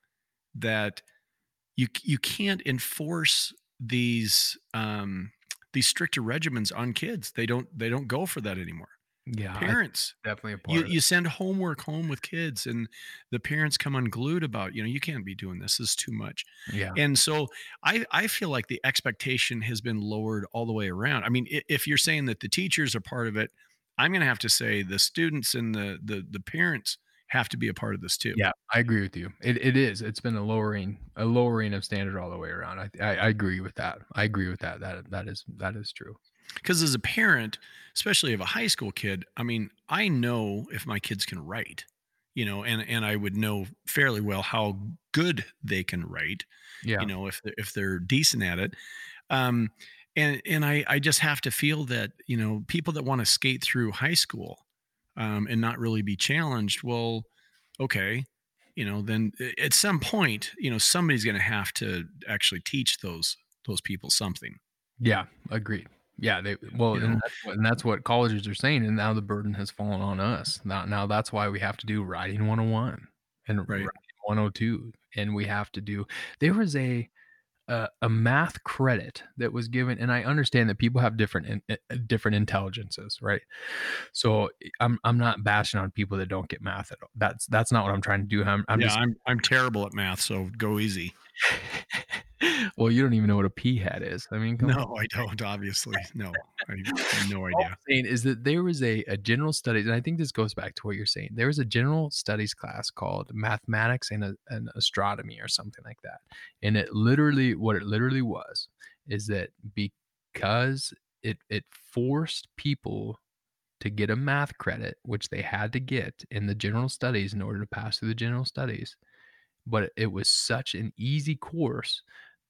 that you you can't enforce these um these stricter regimens on kids. They don't they don't go for that anymore. Yeah. Parents definitely a part you, you send homework home with kids and the parents come unglued about you know you can't be doing this. this is too much. Yeah. and so i i feel like the expectation has been lowered all the way around i mean if you're saying that the teachers are part of it i'm going to have to say the students and the the the parents have to be a part of this too Yeah, I agree with you. It it is. It's been a lowering a lowering of standard all the way around. I, I I agree with that. I agree with that. That that is that is true. because as a parent especially of a high school kid i mean i know if my kids can write you know and and i would know fairly well how good they can write Yeah. you know if if they're decent at it um and and i i just have to feel that you know people that want to skate through high school um and not really be challenged well okay you know then at some point you know somebody's going to have to actually teach those those people something Yeah, agreed. Yeah, they well, You and that's, what, and that's what colleges are saying, and now the burden has fallen on us. Now, now that's why we have to do writing 101 and Right. writing 102, and we have to do. There was a a, a math credit that was given, and I understand that people have different in, different intelligences, right? So I'm I'm not bashing on people that don't get math at all. That's that's not what I'm trying to do. I'm, I'm yeah, just I'm I'm terrible at math, so go easy. well, you don't even know what a p hat is. I mean, come on. No, I don't. Obviously, no, I have no All idea. I'm saying is that there was a, a general studies, and I think this goes back to what you're saying. There was a general studies class called mathematics and, a, and astronomy or something like that. And it literally, what it literally was, is that because it it forced people to get a math credit, which they had to get in the general studies in order to pass through the general studies, but it was such an easy course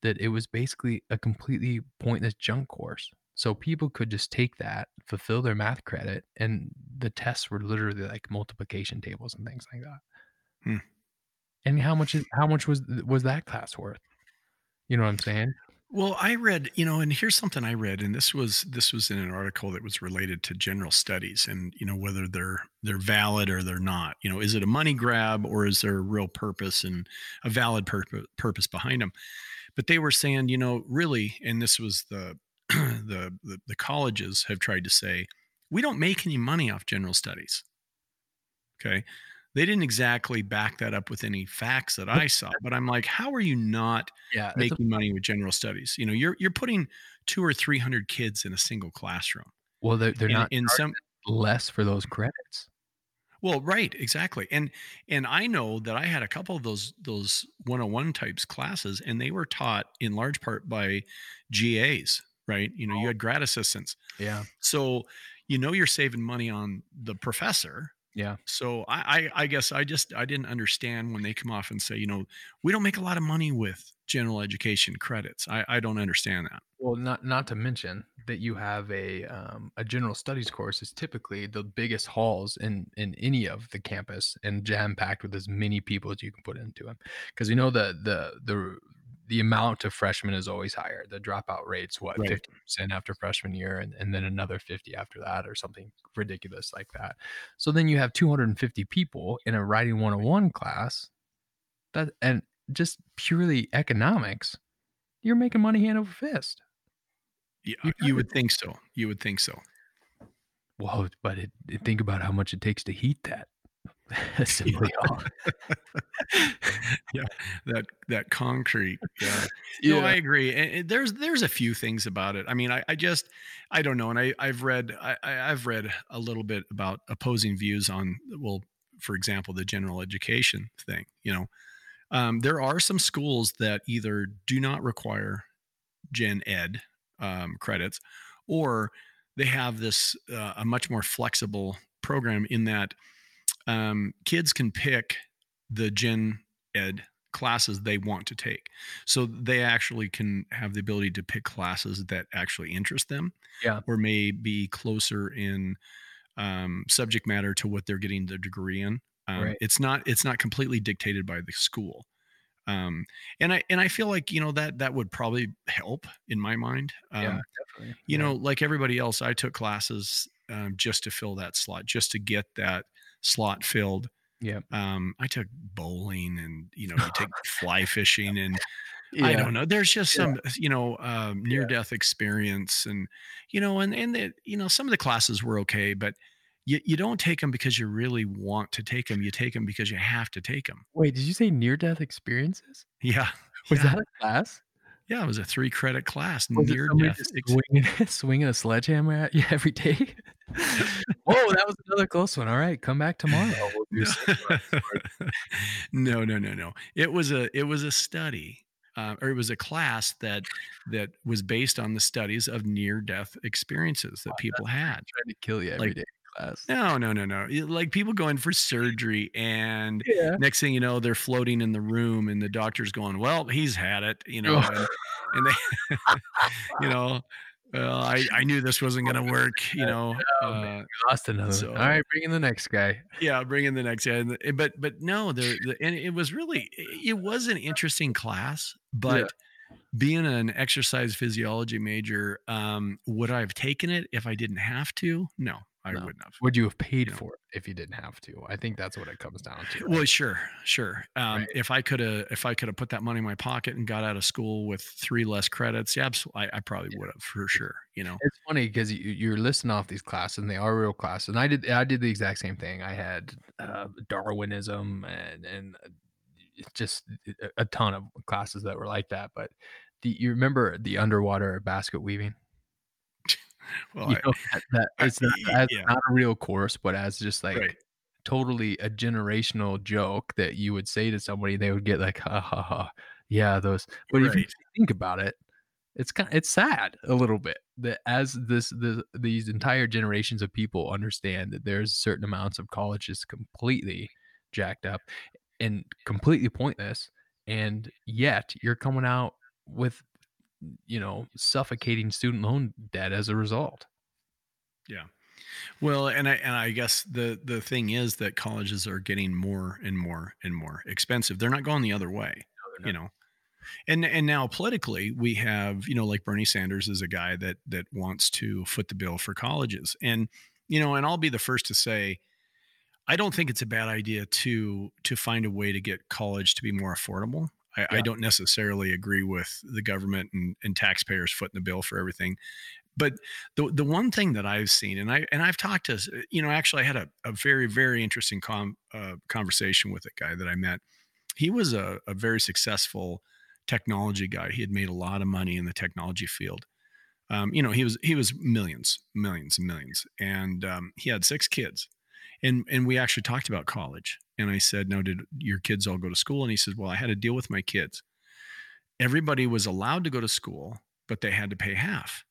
that it was basically a completely pointless junk course. So people could just take that, fulfill their math credit, and the tests were literally like multiplication tables and things like that. Hmm. And how much is how much was was that class worth? You know what I'm saying? Well, I read, you know, and here's something I read, and this was this was in an article that was related to general studies, and you know whether they're they're valid or they're not. You know, is it a money grab or is there a real purpose and a valid purpose purpose behind them? But they were saying, you know, really, and this was the the the, the colleges have tried to say, we don't make any money off general studies. Okay. They didn't exactly back that up with any facts that I saw, but I'm like, how are you not Yeah, it's a- making money with general studies? You know, you're you're putting two or three hundred kids in a single classroom. well, they're, they're In, not in some less for those credits. well, right, exactly. And and I know that I had a couple of those those 101 types classes, and they were taught in large part by GAs, right? You know, you oh. had grad assistants. Yeah, So you know you're saving money on the professor. Yeah. So I, I I guess I just I didn't understand when they come off and say, you know, we don't make a lot of money with general education credits. I, I don't understand that. Well, not not to mention that you have a um, a general studies course is typically the biggest halls in in any of the campus and jam packed with as many people as you can put into them. Because you know the the the the amount of freshmen is always higher. The dropout rate's what Right. fifty percent after freshman year, and, and then another fifty after that, or something ridiculous like that. So then you have two hundred and fifty people in a writing one oh hundred one class. That and just purely economics, you're making money hand over fist. Yeah, You you would think so. You would think so. Well, but it, it- think about how much it takes to heat that hall. That that concrete. Yeah. No, I agree. And, and there's there's a few things about it. I mean, I, I just I don't know. And I I've read I- I've read a little bit about opposing views on well, for example, the general education thing. You know, um, there are some schools that either do not require gen ed um, credits, or they have this uh, a much more flexible program in that um, kids can pick the gen ed classes they want to take. So they actually can have the ability to pick classes that actually interest them, Yeah. or may be closer in um, subject matter to what they're getting the degree in. Um, Right. It's not it's not completely dictated by the school, um, and I and I feel like you know that that would probably help in my mind. Um, yeah, definitely. you Yeah. know, like everybody else, I took classes um, just to fill that slot, just to get that slot filled. yeah, Um, I took bowling and you know, you take fly fishing and I don't know. There's just Yeah. some, you know, um, near death experience and, you know, and, and the, you know, some of the classes were okay, but you, you don't take them because you really want to take them. You take them because you have to take them. Wait, did you say near death experiences? Yeah. Was yeah. that a class? Yeah. It was a three credit class, Was near death. swinging, swinging a sledgehammer at you every day? Whoa, that was another close one. All right, come back tomorrow. We'll no, no, no, no. It was a it was a study, uh, or it was a class that that was based on the studies of near death experiences that people had. trying to kill you every Like- day class. No, no, no, no. Like people going for surgery, and Yeah. next thing you know, they're floating in the room, and the doctor's going, "Well, he's had it," you know, and, and they, you know, well, I I knew this wasn't going to work, you know. Oh, uh, man. Lost another. so- All right, bring in the next guy. yeah bring in the next guy but but no there the, and it was really it was an interesting class but being an exercise physiology major um would i have taken it if i didn't have to no I No. wouldn't have. Would you have paid You know. for it if you didn't have to? I think that's what it comes down to. Well, sure, sure. Um, Right. If I could have, if I could have put that money in my pocket and got out of school with three less credits, yeah, absolutely, I, I probably Yeah. would have for sure. You know, It's funny because you, you're listing off these classes, and they are real classes. And I did I did the exact same thing. I had uh, Darwinism and and uh, just a, a ton of classes that were like that. But the, you remember the underwater basket weaving? well, You I- know, that, that I- it's not, as yeah. not a real course, but as just like Right. totally a generational joke that you would say to somebody, they would get like, ha ha ha, yeah, those. But if you think about it, it's kind of, it's sad a little bit that as this the these entire generations of people understand that there's certain amounts of college is completely jacked up and completely pointless, and yet you're coming out with you know suffocating student loan debt as a result. Yeah. Well, and I and I guess the the thing is that colleges are getting more and more and more expensive. They're not going the other way, you know. And and now politically, we have you know like Bernie Sanders is a guy that that wants to foot the bill for colleges, and you know, and I'll be the first to say, I don't think it's a bad idea to to find a way to get college to be more affordable. I, I don't necessarily agree with the government and, and taxpayers footing the bill for everything, but the the one thing that I've seen, and I and I've talked to, you know, actually I had a, a very very interesting com, uh, conversation with a guy that I met. He was a, a very successful technology guy. He had made a lot of money in the technology field. Um, you know, he was he was millions, millions and millions, and um, he had six kids. And and we actually talked about college. And I said, "No, did your kids all go to school?" And he said, "Well, I had to deal with my kids. Everybody was allowed to go to school, but they had to pay half."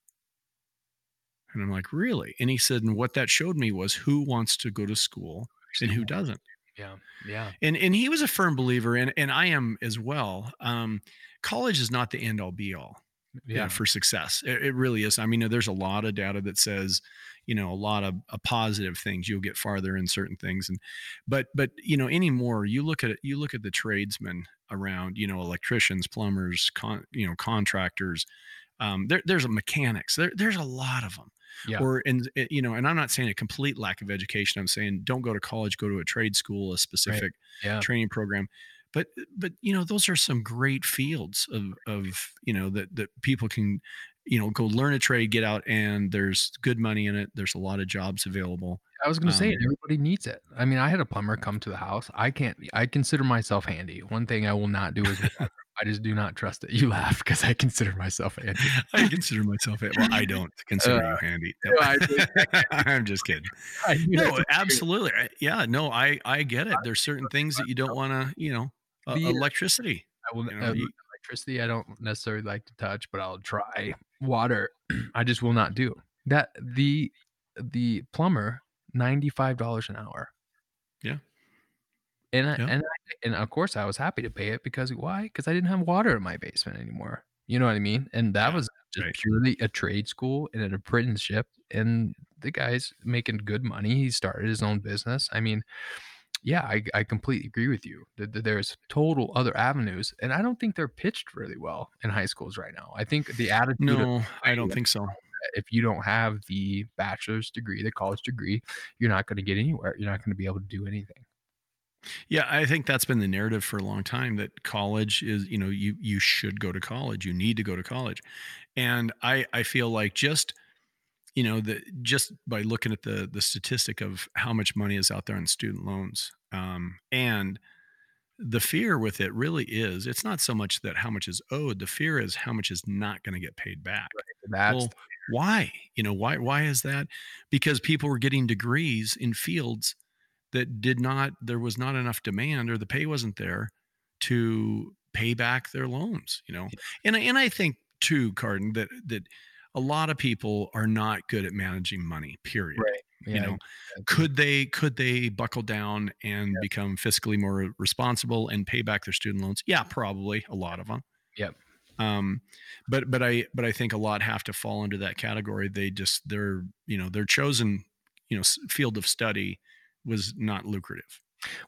And I'm like, "Really?" And he said, "And what that showed me was who wants to go to school and who doesn't." Yeah, yeah, and and he was a firm believer and and I am as well. Um, college is not the end all be all know, yeah. for success. It, it really is. I mean, there's a lot of data that says, you know, a lot of uh, positive things. You'll get farther in certain things, and but but you know, anymore, you look at it. You look at the tradesmen around. You know, electricians, plumbers, con, you know, contractors. Um, there, there's a mechanics. There, there's a lot of them. Yeah. Or and you know, and I'm not saying a complete lack of education. I'm saying don't go to college. Go to a trade school, a specific yeah. training program but but you know those are some great fields of of you know that that people can you know go learn a trade get out and there's good money in it there's a lot of jobs available I was going to say Um, everybody needs it. I mean, I had a plumber come to the house. I can't. I consider myself handy. One thing I will not do is I just do not trust it. You laugh because I consider myself handy. i consider myself well i don't consider Uh, you handy no, I, I'm just kidding no absolutely I- yeah no i i get it there's certain things that you don't want to you know uh, electricity I will, you know, uh, you- electricity. I don't necessarily like to touch, but I'll try. Water, I just will not do that. The the plumber ninety five dollars an hour. Yeah. and I, Yeah. and I, and of course I was happy to pay it because why? Because I didn't have water in my basement anymore. You know what I mean? And that Yeah, was just right. purely a trade school and an apprenticeship. And the guy's making good money. He started his own business. I mean, yeah, I, I completely agree with you. That There's total other avenues, and I don't think they're pitched really well in high schools right now. I think the attitude of no i don't think so if you don't have the bachelor's degree, the college degree, you're not going to get anywhere. You're not going to be able to do anything. Yeah, I think that's been the narrative for a long time that college is, you know, you you should go to college. You need to go to college. And I I feel like just you know, the just by looking at the the statistic of how much money is out there on student loans um and the fear with it really is it's not so much that how much is owed the fear is how much is not going to get paid back That's well, why? You know, why why is that? Because people were getting degrees in fields that did not there was not enough demand or the pay wasn't there to pay back their loans, you know. And and I think too, Carden, that that a lot of people are not good at managing money, period. right. You know, could they could they buckle down and Yeah. become fiscally more responsible and pay back their student loans? Yeah, probably a lot of them. Yep. Um, but but I but I think a lot have to fall into that category. They just their you know their chosen you know field of study was not lucrative.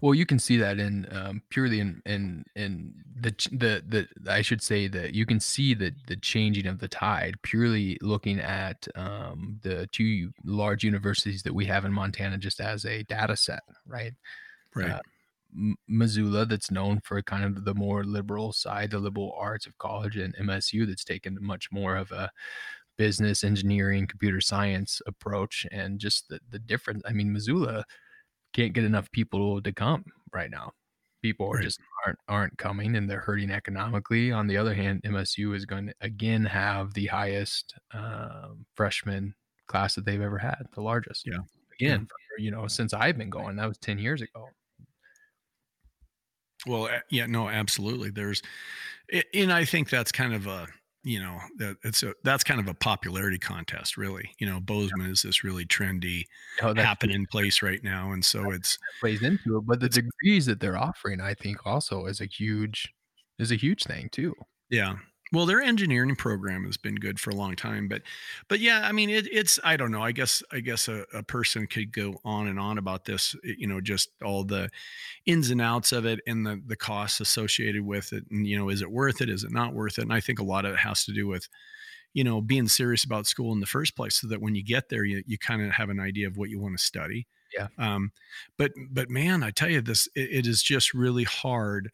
Well, you can see that in um, purely in in in the the the I should say that you can see the the changing of the tide purely looking at um, the two large universities that we have in Montana just as a data set, right? Right. Uh, Missoula, that's known for kind of the more liberal side, the liberal arts of college, and MSU, that's taken much more of a business, engineering, computer science approach, and just the the difference. I mean, Missoula can't get enough people to come right now. People are Right. just aren't aren't coming and they're hurting economically. On the other hand, MSU is going to again have the highest um, freshman class that they've ever had, the largest. Yeah. Again, for, you know, since I've been going, that was 10 years ago. Well, yeah, no, absolutely. There's, and I think that's kind of a, you know, that it's a that's kind of a popularity contest, really. You know, Bozeman is this really trendy, Oh, that happening place right now, and so it's plays into it, but the degrees that they're offering, I think, also is a huge is a huge thing too. Yeah. Well, their engineering program has been good for a long time, but, but yeah, I mean, it, it's I don't know. I guess I guess a, a person could go on and on about this. You know, just all the ins and outs of it and the the costs associated with it, and you know, is it worth it? Is it not worth it? And I think a lot of it has to do with, you know, being serious about school in the first place, so that when you get there, you you kind of have an idea of what you want to study. Yeah. Um, but but man, I tell you this, it, it is just really hard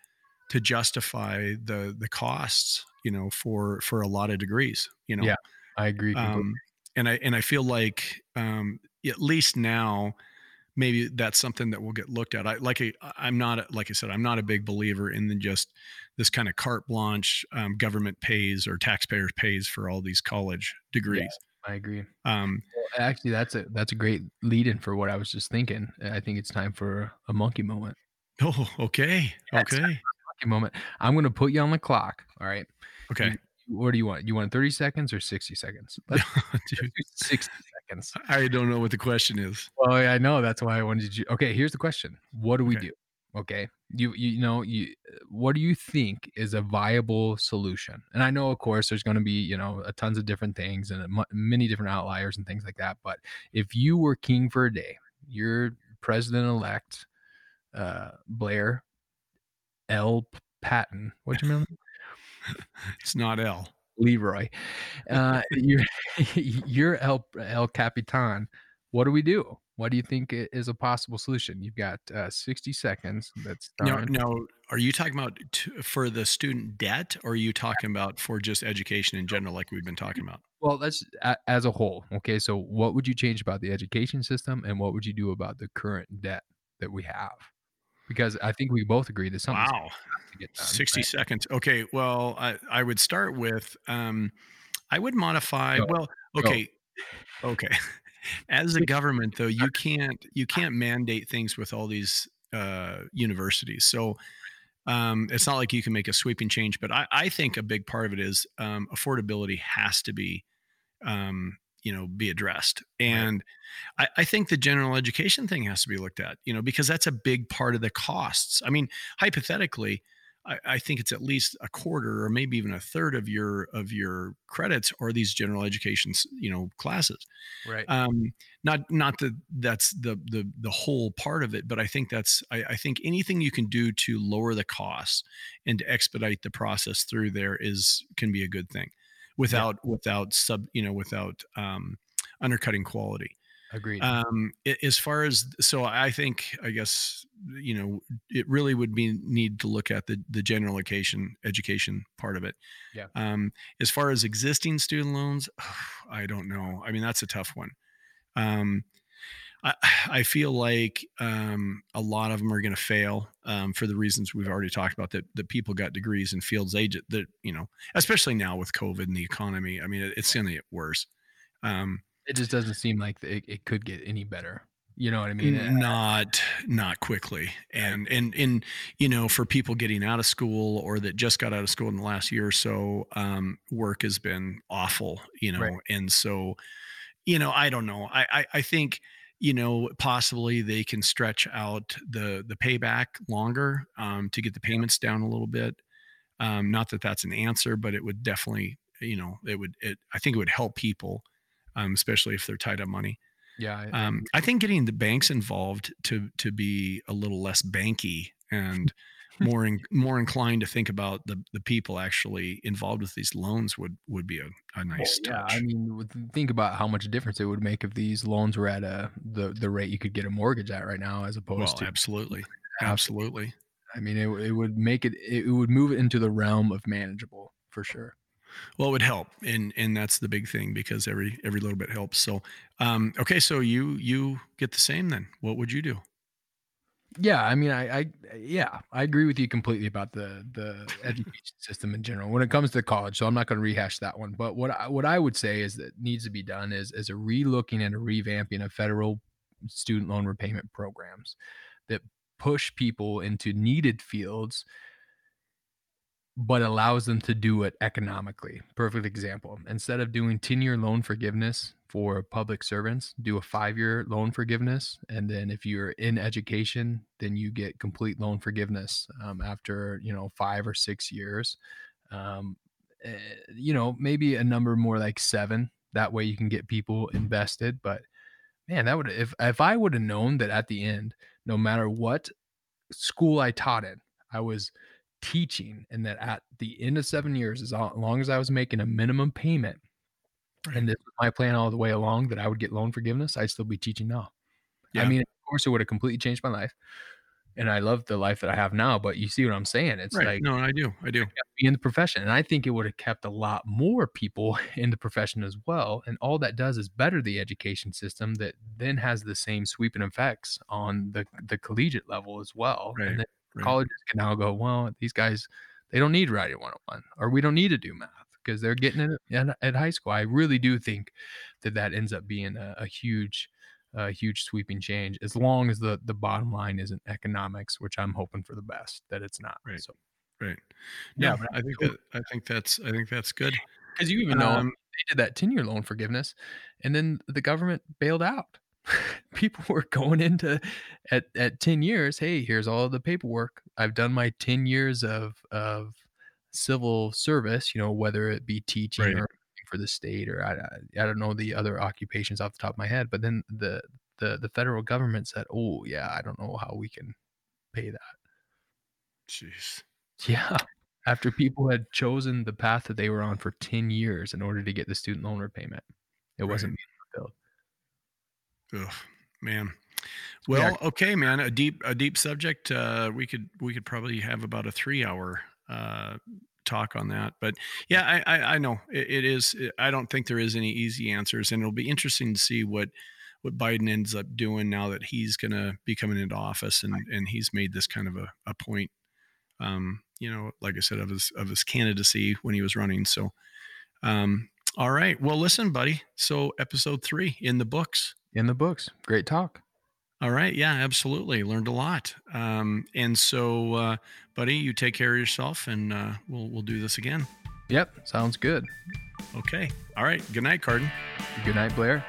to justify the the costs you know for for a lot of degrees you know Yeah, I agree um and i and i feel like um at least now maybe that's something that will get looked at i like I, i'm not like i said i'm not a big believer in the just this kind of carte blanche um, government pays or taxpayers pays for all these college degrees I agree. um Well, actually, that's a that's a great lead in for what I was just thinking. I think it's time for a monkey moment. oh okay okay moment. I'm going to put you on the clock. All right. okay What do you want? You want 30 seconds or 60 seconds? Let's Dude, do 60 seconds. i don't know what the question is Well, yeah, I know. That's why I wanted you. Okay, here's the question. What do we Okay. do? Okay. You you know, you what do you think is a viable solution? And I know of course there's going to be, you know, a tons of different things and a many different outliers and things like that, but if you were king for a day, you're president elect uh Blair L Patton. What's your middle name? it's not l Leroy. Uh, you're you're El El Capitan. What do we do? What do you think is a possible solution? You've got uh, 60 seconds. That's no, now, are you talking about t- for the student debt, or are you talking about for just education in general, like we've been talking about? Well, that's a, as a whole. Okay, so what would you change about the education system, and what would you do about the current debt that we have? Because I think we both agree that something's Wow, done. sixty right? seconds. Okay, well, I, I would start with, um, I would modify. Go, Well, go. okay, okay. As a government, though, you can't you can't mandate things with all these uh, universities. So um, it's not like you can make a sweeping change. But I, I think a big part of it is um, affordability has to be um, you know be addressed. And I, I think the general education thing has to be looked at you know because that's a big part of the costs. I mean hypothetically I, I think it's at least a quarter or maybe even a third of your of your credits are these general education you know classes. Right. um not not that that's the the the whole part of it but i think that's I, I think anything you can do to lower the costs and to expedite the process through there is can be a good thing without without sub you know without um undercutting quality. Agreed. um as far as so i think i guess you know it really would be need to look at the the general education education part of it. Yeah. um as far as existing student loans i don't know. I mean that's a tough one. Um I, I feel like um, a lot of them are going to fail um, for the reasons we've already talked about. That that people got degrees in fields they that you know, especially now with COVID and the economy. I mean, it, it's going to get worse. Um, it just doesn't seem like it, it could get any better. You know what I mean? Not not quickly and and and you know for people getting out of school or that just got out of school in the last year or so um work has been awful you know Right. and so you know i don't know I, I i think you know possibly they can stretch out the the payback longer um to get the payments down a little bit. Um not that that's an answer but it would definitely you know it would it i think it would help people um especially if they're tied up money. Yeah, I, Um, I think getting the banks involved to to be a little less banky and more in, more inclined to think about the the people actually involved with these loans would would be a, a nice Well, yeah, touch. I mean, think about how much difference it would make if these loans were at a the the rate you could get a mortgage at right now, as opposed well, to. absolutely, absolutely. I mean, it it would make it it would move it into the realm of manageable for sure. Well, it would help, and and that's the big thing because every every little bit helps. So, um, okay, so you you get the same then. What would you do? Yeah, I mean, I, I yeah, I agree with you completely about the the education system in general when it comes to college. So I'm not going to rehash that one. But what I, what I would say is that needs to be done is is a relooking and a revamping of federal student loan repayment programs that push people into needed fields but allows them to do it economically. Perfect example. Instead of doing 10 year loan forgiveness for public servants, do a five year loan forgiveness. And then if you're in education, then you get complete loan forgiveness um, after, you know, five or six years. Um, eh, you know, maybe a number more like seven. That way you can get people invested. But man, that would, if, if I would have known that at the end, no matter what school I taught in, I was teaching and that at the end of seven years as long as i was making a minimum payment Right. and this was my plan all the way along that i would get loan forgiveness i'd still be teaching now Yeah. i mean of course it would have completely changed my life and i love the life that i have now but you see what i'm saying it's Right. like no, I do. I do. be in the profession and i think it would have kept a lot more people in the profession as well and all that does is better the education system that then has the same sweeping effects on the the collegiate level as well Right, and then colleges can now go well these guys they don't need writing 101 or we don't need to do math because they're getting it at, at high school i really do think that that ends up being a, a huge a huge sweeping change as long as the the bottom line isn't economics which i'm hoping for the best that it's not Right. so Right. Yeah, No, but I think that I think that's I think that's good. because you even know Um, they did that 10 year loan forgiveness and then the government bailed out people were going into at, at 10 years hey here's all the paperwork i've done my 10 years of of civil service you know whether it be teaching Right. or for the state or I, I don't know the other occupations off the top of my head but then the the the federal government said oh yeah i don't know how we can pay that Jeez. yeah after people had chosen the path that they were on for 10 years in order to get the student loan repayment it wasn't being fulfilled Ugh, man. Yeah. Well, okay, man. A deep a deep subject. Uh, we could we could probably have about a three hour uh, talk on that. But yeah, I I, I know it, it is. I don't think there is any easy answers, and it'll be interesting to see what what Biden ends up doing now that he's going to be coming into office, and and he's made this kind of a, a point. Um, you know, like I said, of his of his candidacy when he was running. So, um, all right. Well, listen, buddy. So episode three in the books. in the books great talk All right. Yeah, absolutely. Learned a lot. Um, and so, uh, buddy, you take care of yourself and uh, we'll, we'll do this again. yep sounds good Okay. All right. Good night, Carden. good night blair